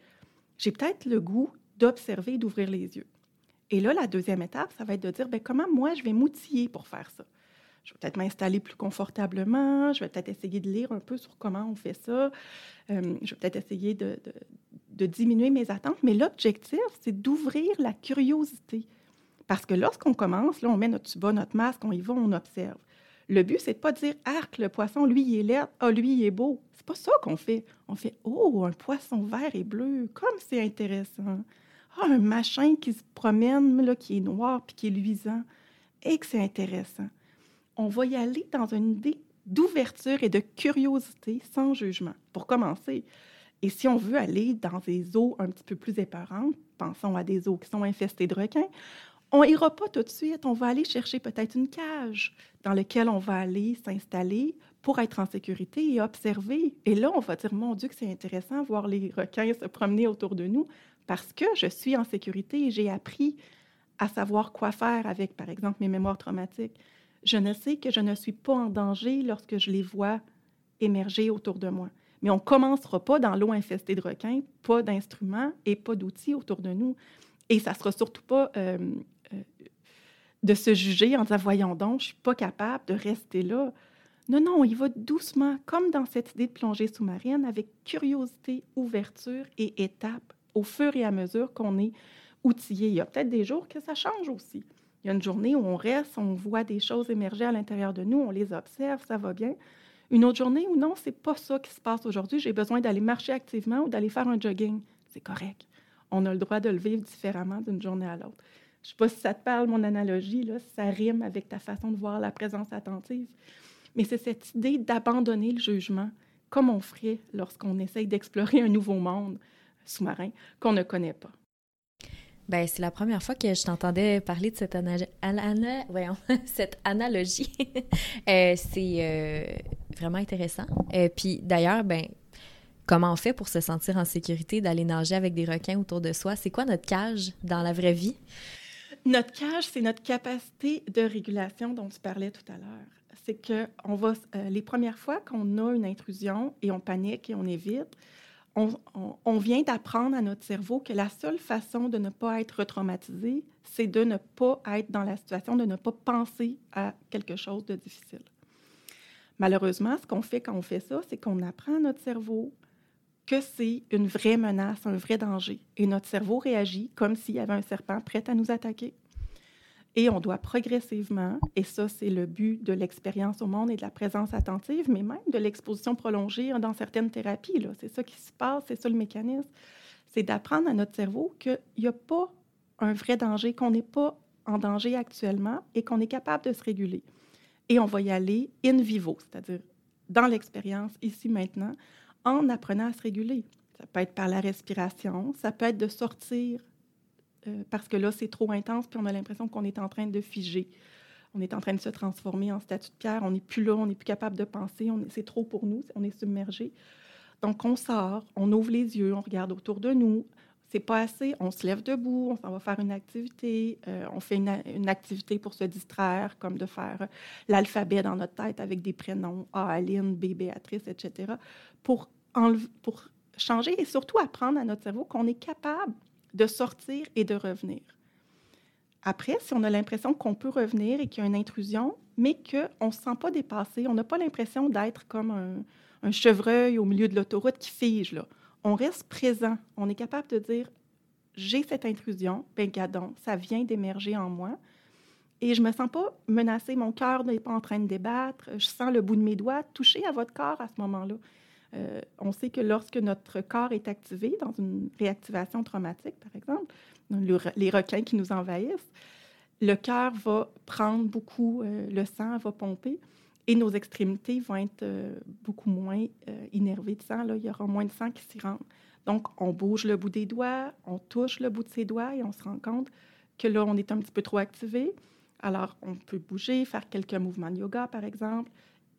J'ai peut-être le goût d'observer et d'ouvrir les yeux. Et là, la deuxième étape, ça va être de dire, bien, comment moi, je vais m'outiller pour faire ça? Je vais peut-être m'installer plus confortablement, je vais peut-être essayer de lire un peu sur comment on fait ça, euh, je vais peut-être essayer de, diminuer mes attentes, mais l'objectif, c'est d'ouvrir la curiosité. Parce que lorsqu'on commence, là, on met notre tuba, notre masque, on y va, on observe. Le but, c'est de pas dire arc, le poisson, lui, il est laid, ah, lui, il est beau. C'est pas ça qu'on fait. On fait oh, un poisson vert et bleu, comme c'est intéressant. Un machin qui se promène, là, qui est noir puis qui est luisant, et que c'est intéressant. On va y aller dans une idée d'ouverture et de curiosité sans jugement, pour commencer. Et si on veut aller dans des eaux un petit peu plus épeurantes, pensons à des eaux qui sont infestées de requins, on n'ira pas tout de suite. On va aller chercher peut-être une cage dans laquelle on va aller s'installer pour être en sécurité et observer. Et là, on va dire, mon Dieu, que c'est intéressant voir les requins se promener autour de nous parce que je suis en sécurité et j'ai appris à savoir quoi faire avec, par exemple, mes mémoires traumatiques. Je ne sais que je ne suis pas en danger lorsque je les vois émerger autour de moi. Mais on ne commencera pas dans l'eau infestée de requins, pas d'instruments et pas d'outils autour de nous. Et ça ne sera surtout pas euh, euh, de se juger en disant Voyons donc, je ne suis pas capable de rester là. Non, non, il va doucement, comme dans cette idée de plongée sous-marine, avec curiosité, ouverture et étape, au fur et à mesure qu'on est outillé. Il y a peut-être des jours que ça change aussi. Il y a une journée où on reste, on voit des choses émerger à l'intérieur de nous, on les observe, ça va bien. Une autre journée où non, c'est pas ça qui se passe aujourd'hui. J'ai besoin d'aller marcher activement ou d'aller faire un jogging. C'est correct. On a le droit de le vivre différemment d'une journée à l'autre. Je ne sais pas si ça te parle, mon analogie, là, si ça rime avec ta façon de voir la présence attentive. Mais c'est cette idée d'abandonner le jugement, comme on ferait lorsqu'on essaye d'explorer un nouveau monde sous-marin qu'on ne connaît pas. Ben, c'est la première fois que je t'entendais parler de cette, Voyons, cette analogie. Euh, c'est euh, vraiment intéressant. Et euh, puis d'ailleurs, ben, comment on fait pour se sentir en sécurité d'aller nager avec des requins autour de soi? C'est quoi notre cage dans la vraie vie? Notre cage, c'est notre capacité de régulation dont tu parlais tout à l'heure. C'est que on va, les premières fois qu'on a une intrusion et on panique et on évite, on, vient d'apprendre à notre cerveau que la seule façon de ne pas être traumatisé, c'est de ne pas être dans la situation, de ne pas penser à quelque chose de difficile. Malheureusement, ce qu'on fait quand on fait ça, c'est qu'on apprend à notre cerveau que c'est une vraie menace, un vrai danger. Et notre cerveau réagit comme s'il y avait un serpent prêt à nous attaquer. Et on doit progressivement, et ça c'est le but de l'expérience au monde et de la présence attentive, mais même de l'exposition prolongée dans certaines thérapies. C'est ça qui se passe, c'est ça le mécanisme. C'est d'apprendre à notre cerveau qu'il n'y a pas un vrai danger, qu'on n'est pas en danger actuellement et qu'on est capable de se réguler. Et on va y aller in vivo, c'est-à-dire dans l'expérience, ici maintenant, en apprenant à se réguler. Ça peut être par la respiration, ça peut être de sortir euh, parce que là, c'est trop intense, puis on a l'impression qu'on est en train de figer. On est en train de se transformer en statue de pierre. On n'est plus là, on n'est plus capable de penser. C'est trop pour nous, on est submergé. Donc, on sort, on ouvre les yeux, on regarde autour de nous. C'est pas assez, on se lève debout, on s'en va faire une activité. Euh, on fait une, activité pour se distraire, comme de faire l'alphabet dans notre tête avec des prénoms A, Aline, B, Béatrice, etc. Pour, pour changer et surtout apprendre à notre cerveau qu'on est capable de sortir et de revenir. Après, si on a l'impression qu'on peut revenir et qu'il y a une intrusion, mais qu'on ne se sent pas dépassé, on n'a pas l'impression d'être comme un, chevreuil au milieu de l'autoroute qui fige. Là. On reste présent. On est capable de dire j'ai cette intrusion, ben gadon, ça vient d'émerger en moi. Et je ne me sens pas menacée, mon cœur n'est pas en train de débattre, je sens le bout de mes doigts toucher à votre corps à ce moment-là. Euh, on sait que lorsque notre corps est activé dans une réactivation traumatique, par exemple, les requins qui nous envahissent, le cœur va prendre beaucoup, euh, le sang va pomper et nos extrémités vont être euh, beaucoup moins innervées de sang. Là. Il y aura moins de sang qui s'y rentre. Donc, on bouge le bout des doigts, on touche le bout de ses doigts et on se rend compte que là, on est un petit peu trop activé. Alors, on peut bouger, faire quelques mouvements de yoga, par exemple,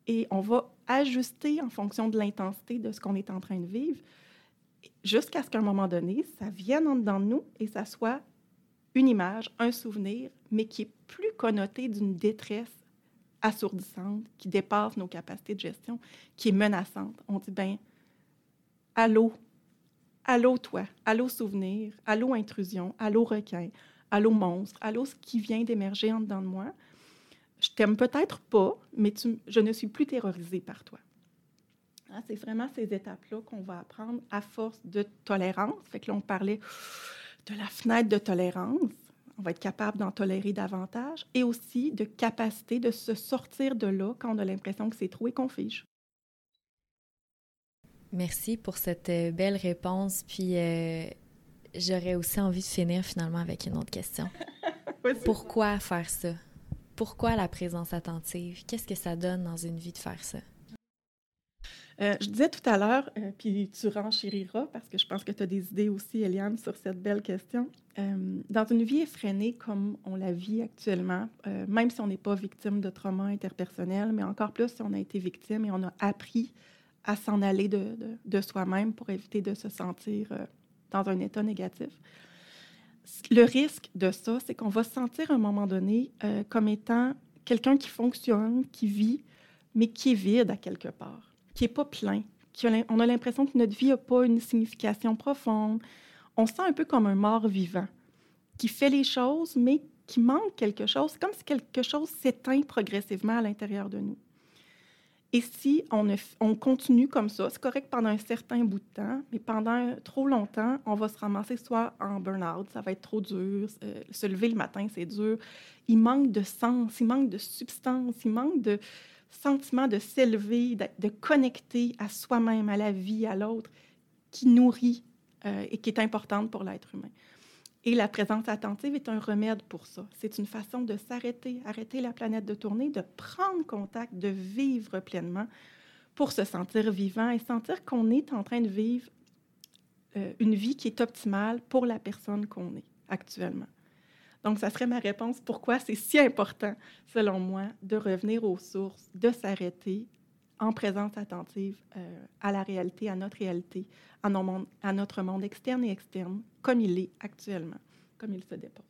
et on va ajuster en fonction de l'intensité de ce qu'on est en train de vivre jusqu'à ce qu'à un moment donné, ça vienne en dedans de nous et ça soit une image, un souvenir, mais qui est plus connoté d'une détresse assourdissante, qui dépasse nos capacités de gestion, qui est menaçante. On dit, ben, allô, allô toi, allô souvenir, allô intrusion, allô requin, allô monstre, allô ce qui vient d'émerger en dedans de moi je t'aime peut-être pas, mais je ne suis plus terrorisée par toi. Hein, c'est vraiment ces étapes-là qu'on va apprendre à force de tolérance. Fait que là, on parlait de la fenêtre de tolérance. On va être capable d'en tolérer davantage et aussi de capacité de se sortir de là quand on a l'impression que c'est trop et qu'on fige. Merci pour cette euh, belle réponse. Puis euh, j'aurais aussi envie de finir finalement avec une autre question. Pourquoi faire ça? Pourquoi la présence attentive? Qu'est-ce que ça donne dans une vie de faire ça? Euh, je disais tout à l'heure, euh, puis tu renchériras parce que je pense que tu as des idées aussi, Eliane, sur cette belle question. euh, dans une vie effrénée comme on la vit actuellement, même si on n'est pas victime de trauma interpersonnel, mais encore plus si on a été victime et on a appris à s'en aller de, de, soi-même pour éviter de se sentir dans un état négatif. Le risque de ça, c'est qu'on va se sentir à un moment donné comme étant quelqu'un qui fonctionne, qui vit, mais qui est vide à quelque part, qui n'est pas plein. Qui on a l'impression que notre vie n'a pas une signification profonde, on se sent un peu comme un mort vivant qui fait les choses, mais qui manque quelque chose, comme si quelque chose s'éteint progressivement à l'intérieur de nous. Et si on, on continue comme ça, c'est correct pendant un certain bout de temps, mais pendant trop longtemps, on va se ramasser soit en burn-out, ça va être trop dur, euh, se lever le matin, c'est dur. Il manque de sens, il manque de substance, il manque de sentiment de s'élever, de, de connecter à soi-même, à la vie, à l'autre, qui nourrit euh, et qui est importante pour l'être humain. Et la présence attentive est un remède pour ça. C'est une façon de s'arrêter, arrêter la planète de tourner, de prendre contact, de vivre pleinement pour se sentir vivant et sentir qu'on est en train de vivre euh, une vie qui est optimale pour la personne qu'on est actuellement. Donc, ça serait ma réponse. Pourquoi c'est si important, selon moi, de revenir aux sources, de s'arrêter, en présence attentive euh, à la réalité, à notre réalité, à, à notre monde externe et externe, comme il est actuellement, comme il se dépose.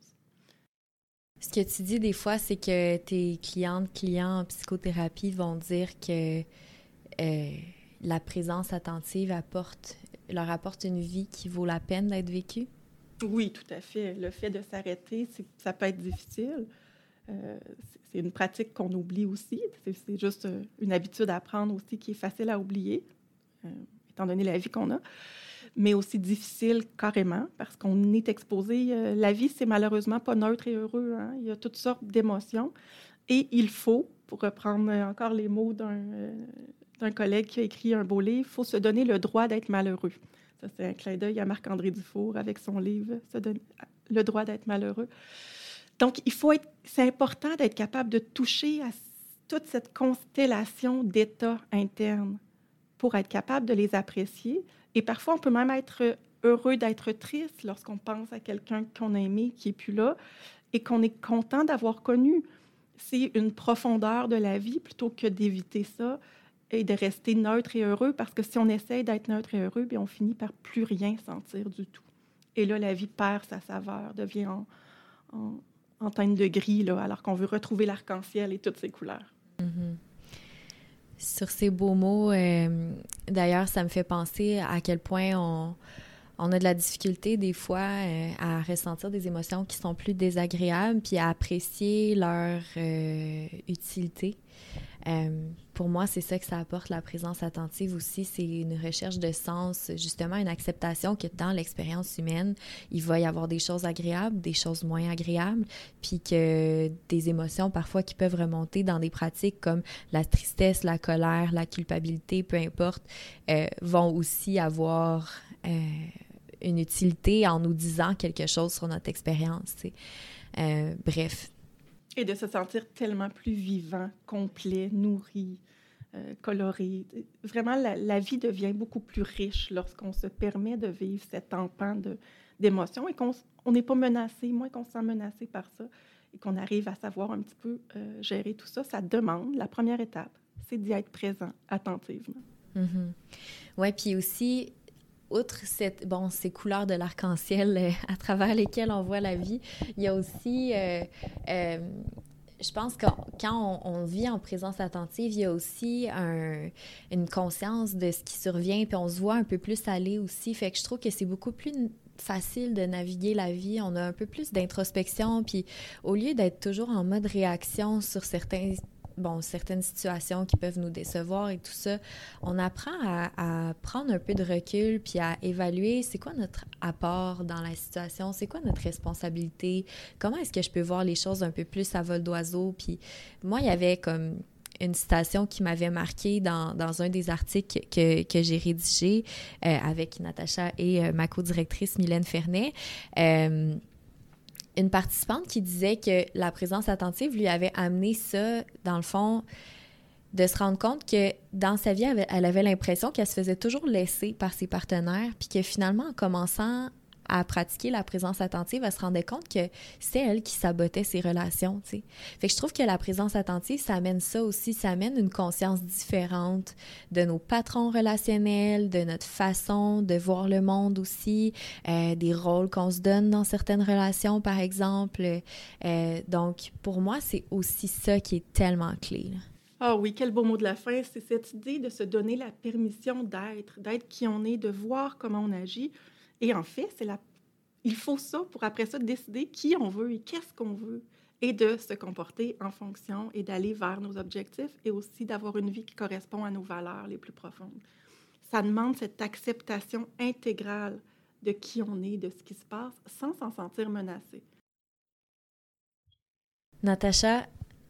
Ce que tu dis des fois, c'est que tes clientes, clients en psychothérapie vont dire que euh, la présence attentive apporte, leur apporte une vie qui vaut la peine d'être vécue? Oui, tout à fait. Le fait de s'arrêter, ça peut être difficile. Euh, c'est une pratique qu'on oublie aussi. C'est juste euh, une habitude à apprendre aussi qui est facile à oublier, euh, étant donné la vie qu'on a, mais aussi difficile carrément parce qu'on est exposé. la vie, c'est malheureusement pas neutre et heureux. Hein. Il y a toutes sortes d'émotions et il faut, pour reprendre encore les mots d'un collègue qui a écrit un beau livre, il faut se donner le droit d'être malheureux. Ça, c'est un clin d'œil à Marc-André Dufour avec son livre se donner Le droit d'être malheureux. Donc, il faut c'est important d'être capable de toucher à toute cette constellation d'états internes pour être capable de les apprécier. Et parfois, on peut même être heureux d'être triste lorsqu'on pense à quelqu'un qu'on a aimé qui n'est plus là et qu'on est content d'avoir connu. C'est une profondeur de la vie plutôt que d'éviter ça et de rester neutre et heureux parce que si on essaye d'être neutre et heureux, bien, on finit par plus rien sentir du tout. Et là, la vie perd sa saveur, devient en, en teinte de gris, là, alors qu'on veut retrouver l'arc-en-ciel et toutes ses couleurs. Mm-hmm. Sur ces beaux mots, euh, d'ailleurs, ça me fait penser à quel point on, on a de la difficulté des fois euh, à ressentir des émotions qui sont plus désagréables, puis à apprécier leur euh, utilité. Euh, pour moi, c'est ça que ça apporte, la présence attentive aussi. C'est une recherche de sens, justement, une acceptation que dans l'expérience humaine, il va y avoir des choses agréables, des choses moins agréables, puis que des émotions parfois qui peuvent remonter dans des pratiques comme la tristesse, la colère, la culpabilité, peu importe, euh, vont aussi avoir euh, une utilité en nous disant quelque chose sur notre expérience. bref, et de se sentir tellement plus vivant, complet, nourri, euh, coloré. Vraiment, la, vie devient beaucoup plus riche lorsqu'on se permet de vivre cet empan d'émotions et qu'on n'est pas menacé, moins qu'on se sent menacé par ça et qu'on arrive à savoir un petit peu euh, gérer tout ça. Ça demande, la première étape, c'est d'y être présent attentivement. Mm-hmm. Oui, puis aussi, outre cette, bon, ces couleurs de l'arc-en-ciel euh, à travers lesquelles on voit la vie, il y a aussi, euh, euh, je pense que quand on, vit en présence attentive, il y a aussi une conscience de ce qui survient, puis on se voit un peu plus aller aussi. Fait que je trouve que c'est beaucoup plus facile de naviguer la vie. On a un peu plus d'introspection, puis au lieu d'être toujours en mode réaction sur certains bon, certaines situations qui peuvent nous décevoir et tout ça, on apprend à, prendre un peu de recul puis à évaluer c'est quoi notre apport dans la situation, c'est quoi notre responsabilité, comment est-ce que je peux voir les choses un peu plus à vol d'oiseau. Puis moi, il y avait comme une citation qui m'avait marqué dans, dans, un des articles que, que j'ai rédigé euh, avec Natacha et euh, ma co-directrice Mylène Fernet. Euh, une participante qui disait que la présence attentive lui avait amené ça, dans le fond, de se rendre compte que dans sa vie, elle avait l'impression qu'elle se faisait toujours laisser par ses partenaires, puis que finalement, en commençant à pratiquer la présence attentive, elle se rendait compte que c'est elle qui sabotait ses relations, tu. Fait que je trouve que la présence attentive, ça amène ça aussi, ça amène une conscience différente de nos patrons relationnels, de notre façon de voir le monde aussi, euh, des rôles qu'on se donne dans certaines relations, par exemple. Euh, donc, pour moi, c'est aussi ça qui est tellement clé. Ah oui, quel beau mot de la fin. C'est cette idée de se donner la permission d'être, d'être qui on est, de voir comment on agit. Et en fait, c'est la... il faut ça pour après ça décider qui on veut et qu'est-ce qu'on veut et de se comporter en fonction et d'aller vers nos objectifs et aussi d'avoir une vie qui correspond à nos valeurs les plus profondes. Ça demande cette acceptation intégrale de qui on est, de ce qui se passe, sans s'en sentir menacé. Natacha,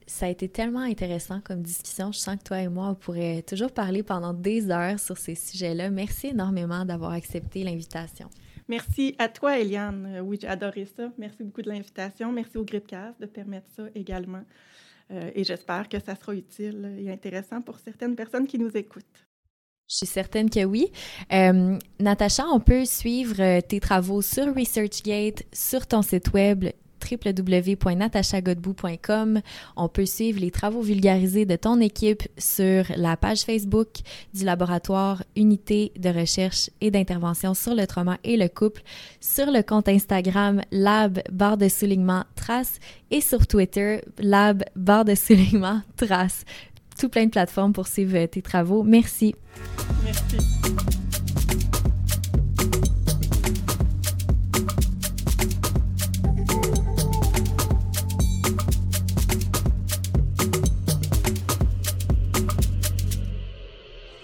ça a été tellement intéressant comme discussion. Je sens que toi et moi, on pourrait toujours parler pendant des heures sur ces sujets-là. Merci énormément d'avoir accepté l'invitation. Merci à toi, Eliane. Euh, oui, j'ai adoré ça. Merci beaucoup de l'invitation. Merci au Gripcast de permettre ça également. Euh, et j'espère que ça sera utile et intéressant pour certaines personnes qui nous écoutent. Je suis certaine que oui. Euh, Natacha, on peut suivre tes travaux sur ResearchGate, sur ton site web www.natachagodbout.com. On peut suivre les travaux vulgarisés de ton équipe sur la page Facebook du laboratoire Unité de recherche et d'intervention sur le trauma et le couple, sur le compte Instagram Lab barre de soulignement trace et sur Twitter Lab barre de soulignement trace. Tout plein de plateformes pour suivre tes travaux. Merci. Merci.